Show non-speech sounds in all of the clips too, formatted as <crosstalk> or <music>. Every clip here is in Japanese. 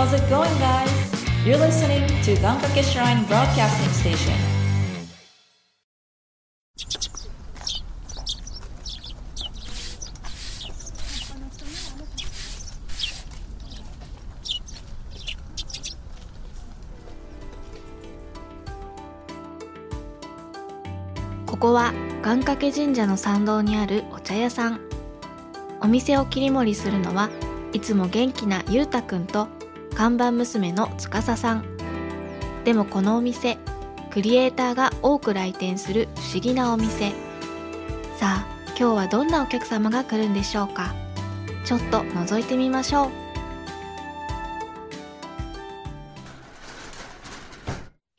How's it going, guys? You're listening to Gankake Shrine Broadcasting Station. ここは願掛け神社の参道にあるお茶屋さんお店を切り盛りするのはいつも元気なゆうたくんと看板娘のつかささんでもこのお店クリエイターが多く来店する不思議なお店さあ今日はどんなお客様が来るんでしょうかちょっと覗いてみましょう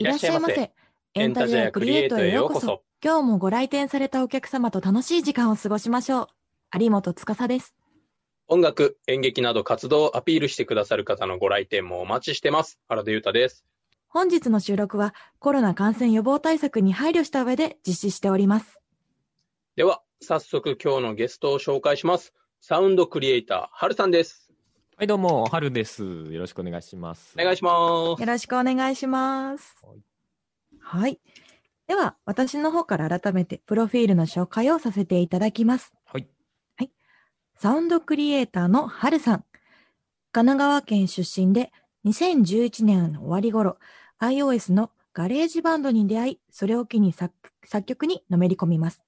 いらっしゃいませ。エンタジェアクリエイトへようこそ。今日もご来店されたお客様と楽しい時間を過ごしましょう。有本司です。音楽、演劇など活動をアピールしてくださる方のご来店もお待ちしてます。原田裕太です。本日の収録はコロナ感染予防対策に配慮した上で実施しております。では、早速今日のゲストを紹介します。サウンドクリエイター、はるさんです。はい、どうも、はるです。よろしくお願いします。お願いします。よろしくお願いします。はい。では、私の方から改めてプロフィールの紹介をさせていただきます。サウンドクリエイターのはるさん。神奈川県出身で、2011年の終わり頃、iOS の GarageBand に出会い、それを機に作曲にのめり込みます。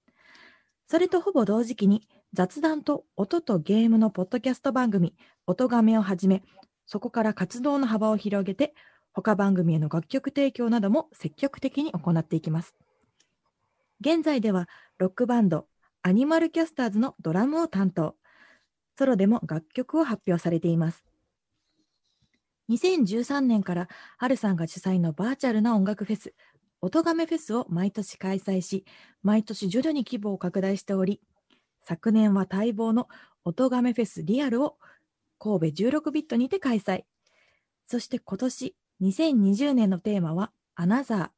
それとほぼ同時期に、雑談と音とゲームのポッドキャスト番組、音がめをはじめ、そこから活動の幅を広げて、他番組への楽曲提供なども積極的に行っていきます。現在では、ロックバンド、アニマルキャスターズのドラムを担当。ソロでも楽曲を発表されています。2013年から、ハルさんが主催のバーチャルな音楽フェス、音亀フェスを毎年開催し、毎年徐々に規模を拡大しており、昨年は待望の音亀フェスリアルを神戸16ビットにて開催。そして今年2020年のテーマはアナザー。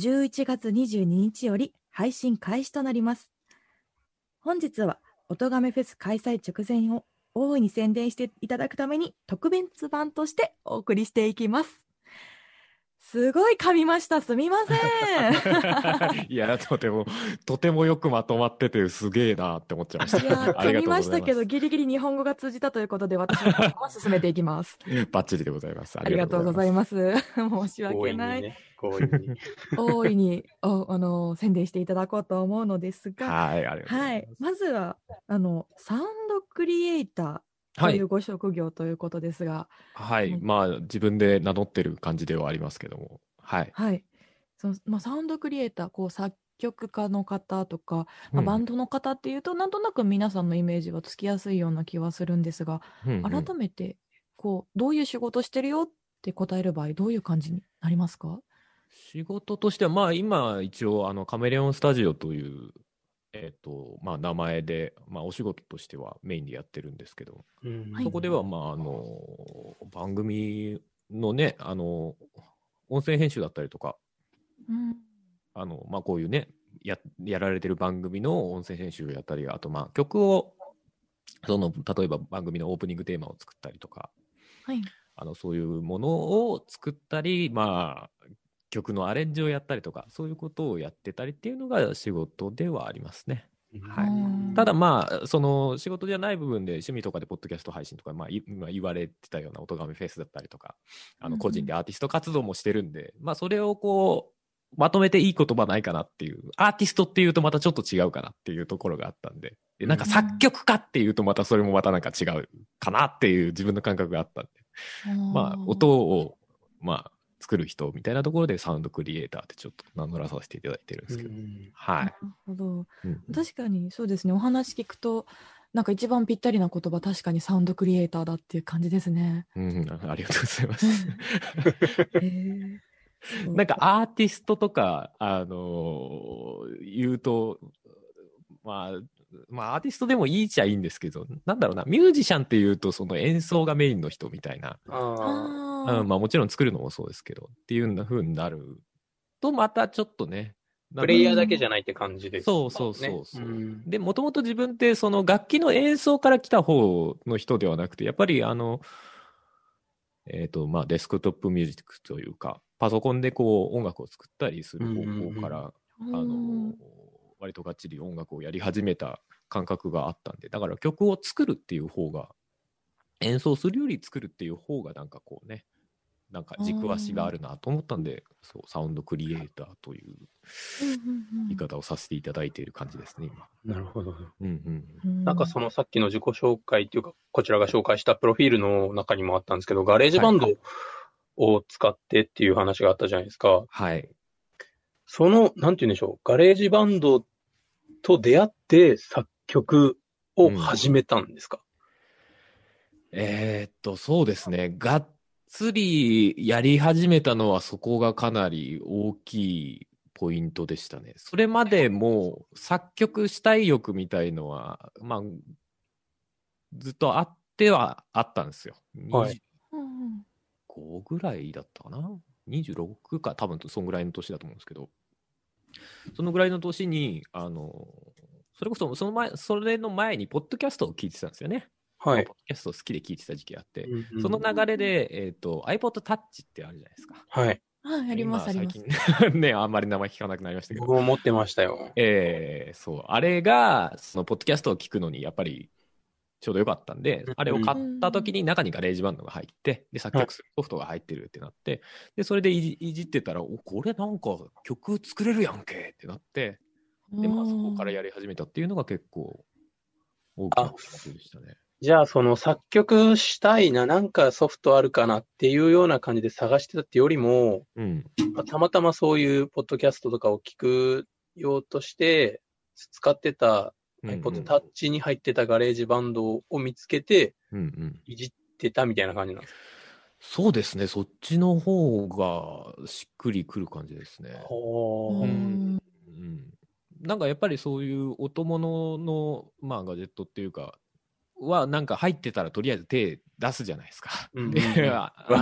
11月22日より配信開始となります。本日は音亀フェス開催直前を大いに宣伝していただくために特別版としてお送りしていきます。すごい噛みました。すみません。<laughs> いや、とても、とてもよくまとまってて、すげえなって思っちゃいましいやーた。<laughs> あり噛みがとうございましたけど、ギリギリ日本語が通じたということで、私の方も進めていきます。<laughs> バッチリでございます。ありがとうございす。ます。申し強訳ない。強引に。大いに <laughs> おあの宣伝していただこうと思うのですが、はい、ありがとうござはいいま、まずはあのサウンドクリエイターという。ご職業ということですが、はい。うんまあ、自分で名乗ってる感じではありますけども。はい。はい、そのまあ、サウンドクリエイター、こう作曲家の方とか、まあ、うんバンドの方っていうと、なんとなく皆さんのイメージはつきやすいような気はするんですが、うんうん改めてこうどういう仕事してるよって答える場合、どういう感じになりますか？仕事としては、まあ今一応あのカメレオンスタジオという、えっ、と、まあ名前で、まあお仕事としてはメインでやってるんですけど、うん。はいそこではまああの、番組のね、あの、音声編集だったりとか、うん。あの、まあこういうね、や、やられてる番組の音声編集をやったり、あとまあ曲を、その、例えば番組のオープニングテーマを作ったりとか、はい。あの、そういうものを作ったり、まあ、曲のアレンジをやったりとか、そういうことをやってたりっていうのが仕事ではありますね。はい。うん。ただまあ、その仕事じゃない部分で趣味とかでポッドキャスト配信とか、まあ、い今言われてたような音がめフェスだったりとか、あの個人でアーティスト活動もしてるんで、まあそれをこう、まとめていい言葉ないかなっていう、アーティストっていうとまたちょっと違うかなっていうところがあったんで、でなんか作曲家っていうとまたそれもまたなんか違うかなっていう自分の感覚があったんで、まあ音を、まあ作る人みたいなところでサウンドクリエイターってちょっと名乗らさせていただいてるんですけど、うんはい。なるほど。うん確かにそうですね。お話聞くとなんか一番ぴったりな言葉確かにサウンドクリエイターだっていう感じですね。うん、ありがとうございます。へー。なんかアーティストとか、あのー言うと、まあ、まあアーティストでもいいっちゃいいんですけど、なんだろうな、ミュージシャンっていうとその演奏がメインの人みたいな、あうん、まあもちろん作るのもそうですけど、っていう風になるとまたちょっとね、あ。プレイヤーだけじゃないって感じですそうそうそうそうねで、もともと自分ってその楽器の演奏から来た方の人ではなくて、やっぱりあの、えっ、と、まあ、デスクトップミュージックというか、パソコンでこう音楽を作ったりする方法から、あの、割とがっちり音楽をやり始めた感覚があったんで、だから曲を作るっていう方が、演奏するより作るっていう方がなんかこうね、なんか軸足があるなと思ったんで、そう、サウンドクリエイターという言い方をさせていただいている感じですね、今。なるほど。うんうん。なんかそのさっきの自己紹介っていうか、こちらが紹介したプロフィールの中にもあったんですけど、 GarageBand を使ってっていう話があったじゃないですか。はい。その、なんて言うんでしょう、 GarageBand と出会って作曲を始めたんですか、えーっと、そうですね。がっつりやり始めたのはそこがかなり大きいポイントでしたね。それまでもう作曲したい欲みたいのは、まあ、ずっとあってはあったんですよ。はい25ぐらいだったかな ?26 か、多分そんぐらいの年だと思うんですけど、そのぐらいの年に、あの、それこそ、その前、それの前に、ポッドキャストを聞いてたんですよね。はいポッ。ドキャスト好きで聞いてた時期あって、うんうんその流れで、えっ、と、iPod Touch ってあるじゃないですか。はい。はい、あります、あり今ます。最近 <laughs> ね、あんまり名前聞かなくなりましたけど。僕も持ってましたよ。えーそう。あれが、その、ポッドキャストを聞くのに、やっぱり、ちょうどよかったんでうん、あれを買った時に中に GarageBand が入って、で、作曲するソフトが入ってるってなって、で、それでいじいじってたら、お、これなんか曲作れるやんけってなって、で、まあ、そこからやり始めたっていうのが結構、大きなきっかけでしたね。じゃあ、その作曲したいな、なんかソフトあるかなっていうような感じで探してたってよりも、うん。まあたまたまそういうポッドキャストとかを聞くようとして、使ってたうんうん iPod Touch に入ってたガレージバンドを見つけて、うんうん。いじってたみたいな感じなんですそうですね、そっちの方がしっくりくる感じですね。ほーうんうん、なんかやっぱりそういう音物の、まあ、ガジェットっていうか、はなんか入ってたらとりあえず手出すじゃないですか。うん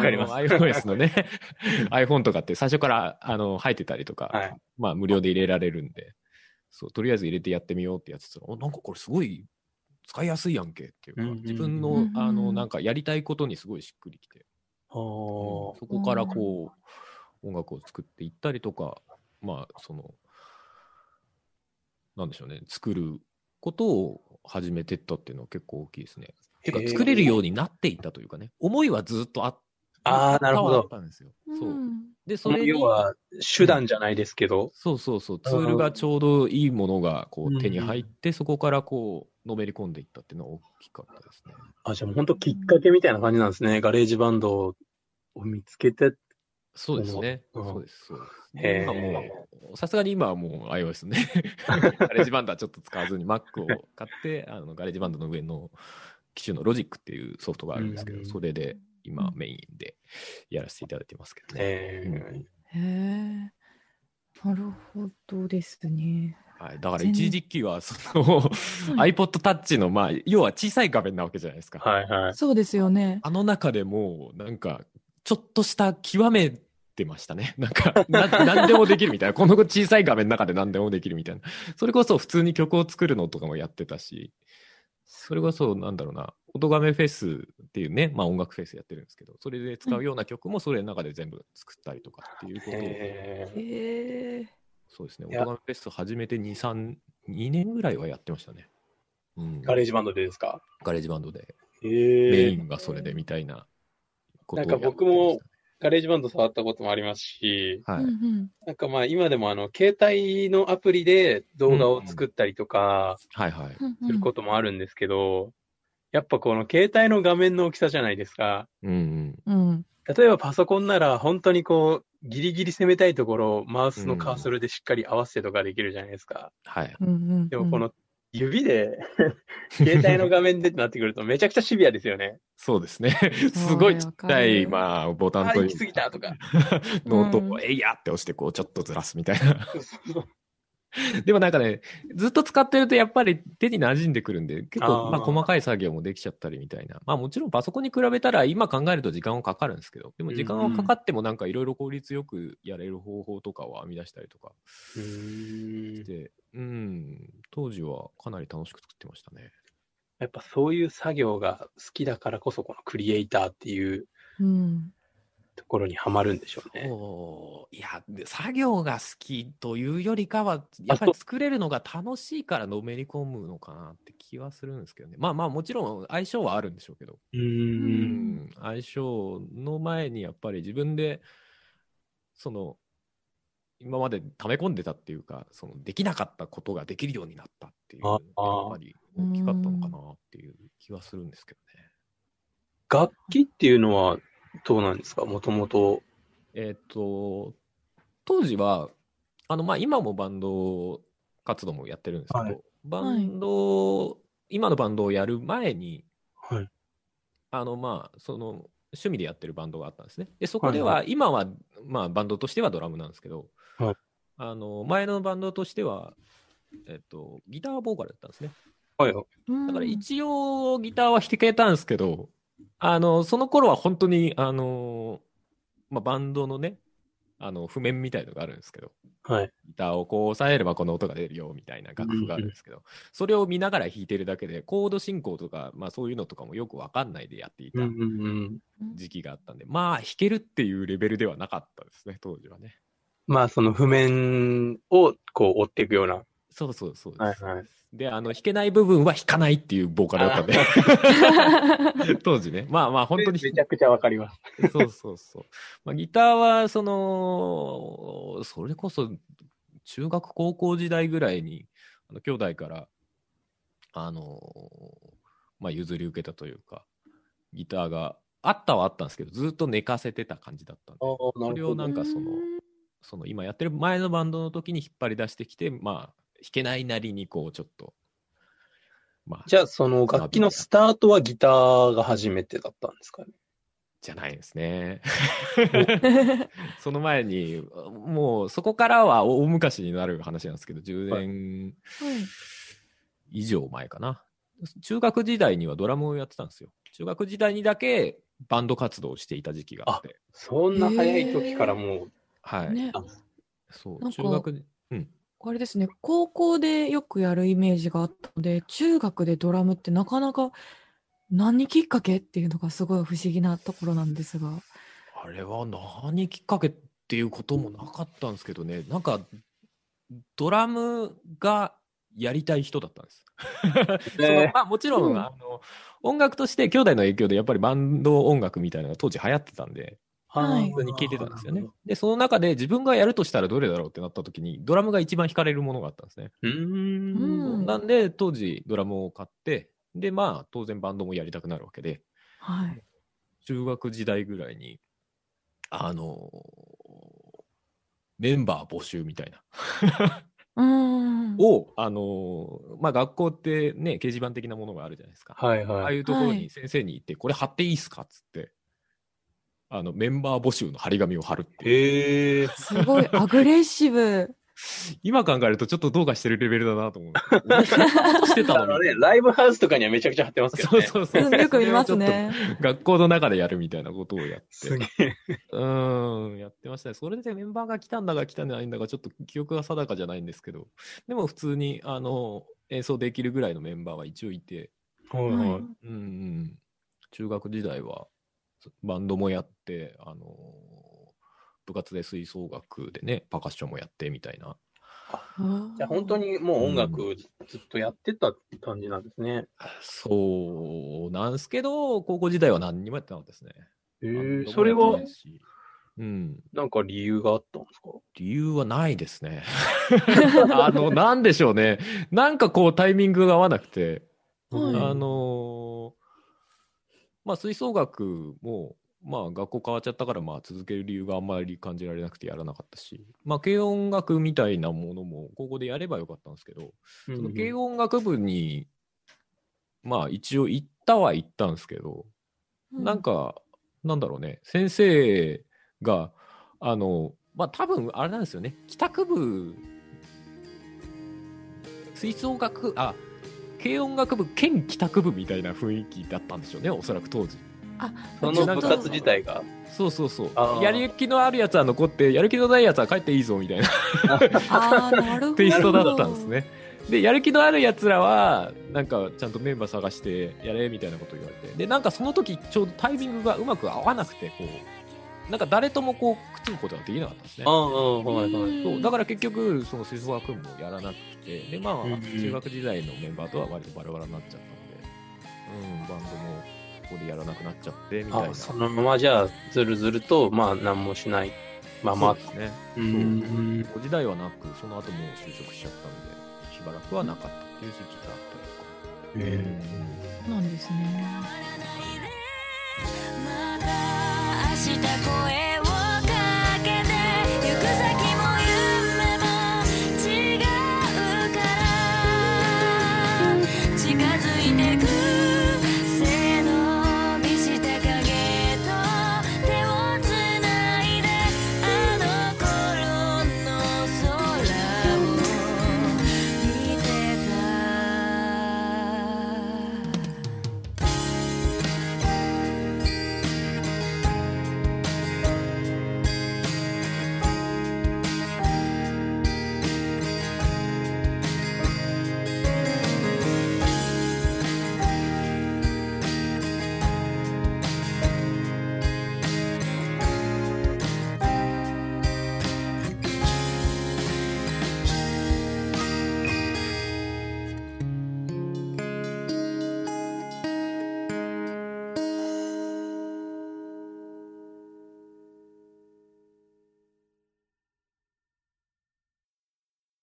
かります。iOS のね、<laughs> iPhone とかって最初からあの入ってたりとか、はい。まあ無料で入れられるんで、そう、とりあえず入れてやってみようってやつたら、おなんかこれすごい使いやすいやんけっていうか、うんうんうん自分のうんう、んあの、なんかやりたいことにすごいしっくりきて、ほそこからこう、音楽を作っていったりとか、まあ、その、なんでしょうね、作ることを始めてったっていうのは結構大きいですね。てかへー、作れるようになっていったというかね、思いはずっとあっああ、なるほあっど。たんですよ。うんそう。で、それに要は手段じゃないですけど、そうそうそう、ツールがちょうどいいものがこうんう手に入って、そこからこう、のめり込んでいったっていうのは大きかったですね。あ、じゃあもう本当きっかけみたいな感じなんですね。ガレージバンドを見つけて。そうですね。うんそうです、そうです。へー今もう、さすがに今はもう iOS ね。<laughs> ガレージバンドはちょっと使わずに Mac を買って、あのガレージバンドの上の機種の Logic っていうソフトがあるんですけど、うんそれで今メインでやらせていただいてますけどね。えーへえ。なるほどですね。はい、だから一時期はその iPod Touch の、まあ、要は小さい画面なわけじゃないですか。はいはい。そうですよね。あの中でもう、なんか、ちょっとした極めてましたね。<laughs> なんか、ななんでもできるみたいな。この小さい画面の中で何でもできるみたいな。それこそ普通に曲を作るのとかもやってたし、それこそ、なんだろうな、音亀フェスっていうね、まあ音楽フェスやってるんですけど、それで使うような曲もそれの中で全部作ったりとかっていうことを、えーへえ。そうですね、音亀フェス始めて2、3、2年ぐらいはやってましたね。うん、ガレージバンドでですか？ガレージバンドで、えメーインがそれでみたいなことをなんか僕もガレージバンド触ったこともありますし、はい。なんかまあ今でもあの、携帯のアプリで動画を作ったりとかすることもあるんですけど、やっぱこの携帯の画面の大きさじゃないですか。うんうん。うん。例えばパソコンなら本当にこう、ギリギリ攻めたいところをマウスのカーソルでしっかり合わせてとかできるじゃないですか。はい。うんうん。でもこの指で、<laughs> 携帯の画面でってなってくるとめちゃくちゃシビアですよね。そうですね。すごいちっちゃい、まあ、ボタンという行き過ぎたとか。<laughs> ノートをうんえいやって押して、こう、ちょっとずらすみたいな。でもなんかね、ずっと使ってるとやっぱり手に馴染んでくるんで、結構、まあ、細かい作業もできちゃったりみたいな。まあ、もちろんパソコンに比べたら今考えると時間はかかるんですけど、でも時間はかかってもなんかいろいろ効率よくやれる方法とかを編み出したりとかうーんして、うん、当時はかなり楽しく作ってましたね。やっぱそういう作業が好きだからこそこのクリエイターっていううん。ところにはまるんでしょうね。いや、で作業が好きというよりかは、やっぱり作れるのが楽しいからのめり込むのかなって気はするんですけどね。まあまあ、もちろん相性はあるんでしょうけど、う。うんん、相性の前にやっぱり自分で、その、今まで溜め込んでたっていうか、そのできなかったことができるようになったっていうやっぱり大きかったのかなっていう気はするんですけどね。楽器っていうのはどうなんですか？もともと。えっ、と、当時は、あの、まあ、今もバンド活動もやってるんですけど、はいバンド、今のバンドをやる前に、はい。あの、まあ、その、趣味でやってるバンドがあったんですね。で、そこではいは、今は、まあ、バンドとしてはドラムなんですけど、はいあの、前のバンドとしては、えっ、と、ギターボーカルだったんですね。はい。だだから一応ギターは弾けたんですけど、あの、その頃は本当に、あの、まあ、バンドのね、あの、譜面みたいのがあるんですけど、はい。ギターをこう押さえればこの音が出るよみたいな楽譜があるんですけど、それを見ながら弾いてるだけで、コード進行とか、まあそういうのとかもよくわかんないでやっていた。時期があったんで、まあ弾けるっていうレベルではなかったですね、当時はね。まあ、その譜面をこう追っていくような。そうそうそうです。はいはいで、あの、弾けない部分は弾かないっていうボーカルだったんで、<laughs> 当時ね。まあまあ本当にめちゃくちゃわかります。そうそうそう。まあ、ギターは、その、それこそ、中学高校時代ぐらいに、あの兄弟から、あの、まあ、譲り受けたというか、ギターがあったはあったんですけど、ずっと寝かせてた感じだったんで、それをなんかその、その今やってる前のバンドの時に引っ張り出してきて、まあ、弾けないなりにこう、ちょっと、まあ、じゃあ、その楽器のスタートはギターが初めてだったんですかね。じゃないですね。<laughs> その前に、もうそこからは大昔になる話なんですけど、10年以上前かな。中学時代にはドラムをやってたんですよ。中学時代にだけバンド活動をしていた時期があって。そんな早い時からもう、はい。ね、そう、中学、うん。あれですね、高校でよくやるイメージがあったので、中学でドラムってなかなか何きっかけっていうのがすごい不思議なところなんですが。あれは何きっかけっていうこともなかったんですけどね、なんか、ドラムがやりたい人だったんです。そのまあ、もちろん、うん。あの音楽として兄弟の影響でやっぱりバンド音楽みたいなのが当時流行ってたんで、はい普通に聴いてたんですよね。で、その中で自分がやるとしたらどれだろうってなった時に、ドラムが一番弾かれるものがあったんですね。うーん。うんなんで、当時ドラムを買って、で、まあ、当然バンドもやりたくなるわけで、はい。中学時代ぐらいに、あのメンバー募集みたいな。うーん。を、あのまあ、学校ってね、掲示板的なものがあるじゃないですか。はいああはいい。うところにはい先生に行って、これ貼っていいっすかっつって、あの、メンバー募集の張り紙を貼るっていう。すごいアグレッシブ。今考えるとちょっとどうかしてるレベルだなと思う。<laughs> してたあのね。ライブハウスとかにはめちゃくちゃ貼ってますけどね。そうそうそう。うんよく見ますね。学校の中でやるみたいなことをやって。すげえ。うーん、やってましたね。それでメンバーが来たんだか来たんじゃないんだか、ちょっと記憶が定かじゃないんですけど、でも普通に、あの、演奏できるぐらいのメンバーは一応いて、はいはい。うんうん、中学時代はバンドもやって、あの、部活で吹奏楽でね、パーカッションもやってみたいな。じゃあ本当にもう音楽ずっとやってたって感じなんですね。そうなんですけど、高校時代は何にもやってなかったですね。え。それは？うん、なんか理由があったんですか？理由はないですね。<laughs> あの、なんでしょうね。なんかこうタイミングが合わなくて、はいあのーまあ吹奏楽も、まあ学校変わっちゃったから、まあ続ける理由があんまり感じられなくてやらなかったし、まあ軽音楽みたいなものも高校でやればよかったんですけど、その軽音楽部に、まあ一応行ったは行ったんですけど、なんか、なんだろうね、先生が、あの、まあ多分あれなんですよね、帰宅部、吹奏楽、あ、軽音楽部兼帰宅部みたいな雰囲気だったんでしょうね、おそらく当時。その部活自体が。そうそうそうやる気のあるやつは残って、やる気のないやつは帰っていいぞみたいなああ、なるほど。テイストだったんですね。で、やる気のある奴らは、なんかちゃんとメンバー探してやれみたいなこと言われて。で、なんかその時ちょうどタイミングがうまく合わなくて、こう、なんか誰ともこうくっつくことができなかったんですね。そうだから結局その吹奏楽部もやらなくてでまあ、中学時代のメンバーとは割とバラバラになっちゃったんで、うん、バンドもここでやらなくなっちゃってみたいな。そのままじゃあずるずるとまあ何もしないままですね。そう、時代はなくその後もう就職しちゃったんでしばらくはなかったっていう時期があったりとか。えー、なんですね。した声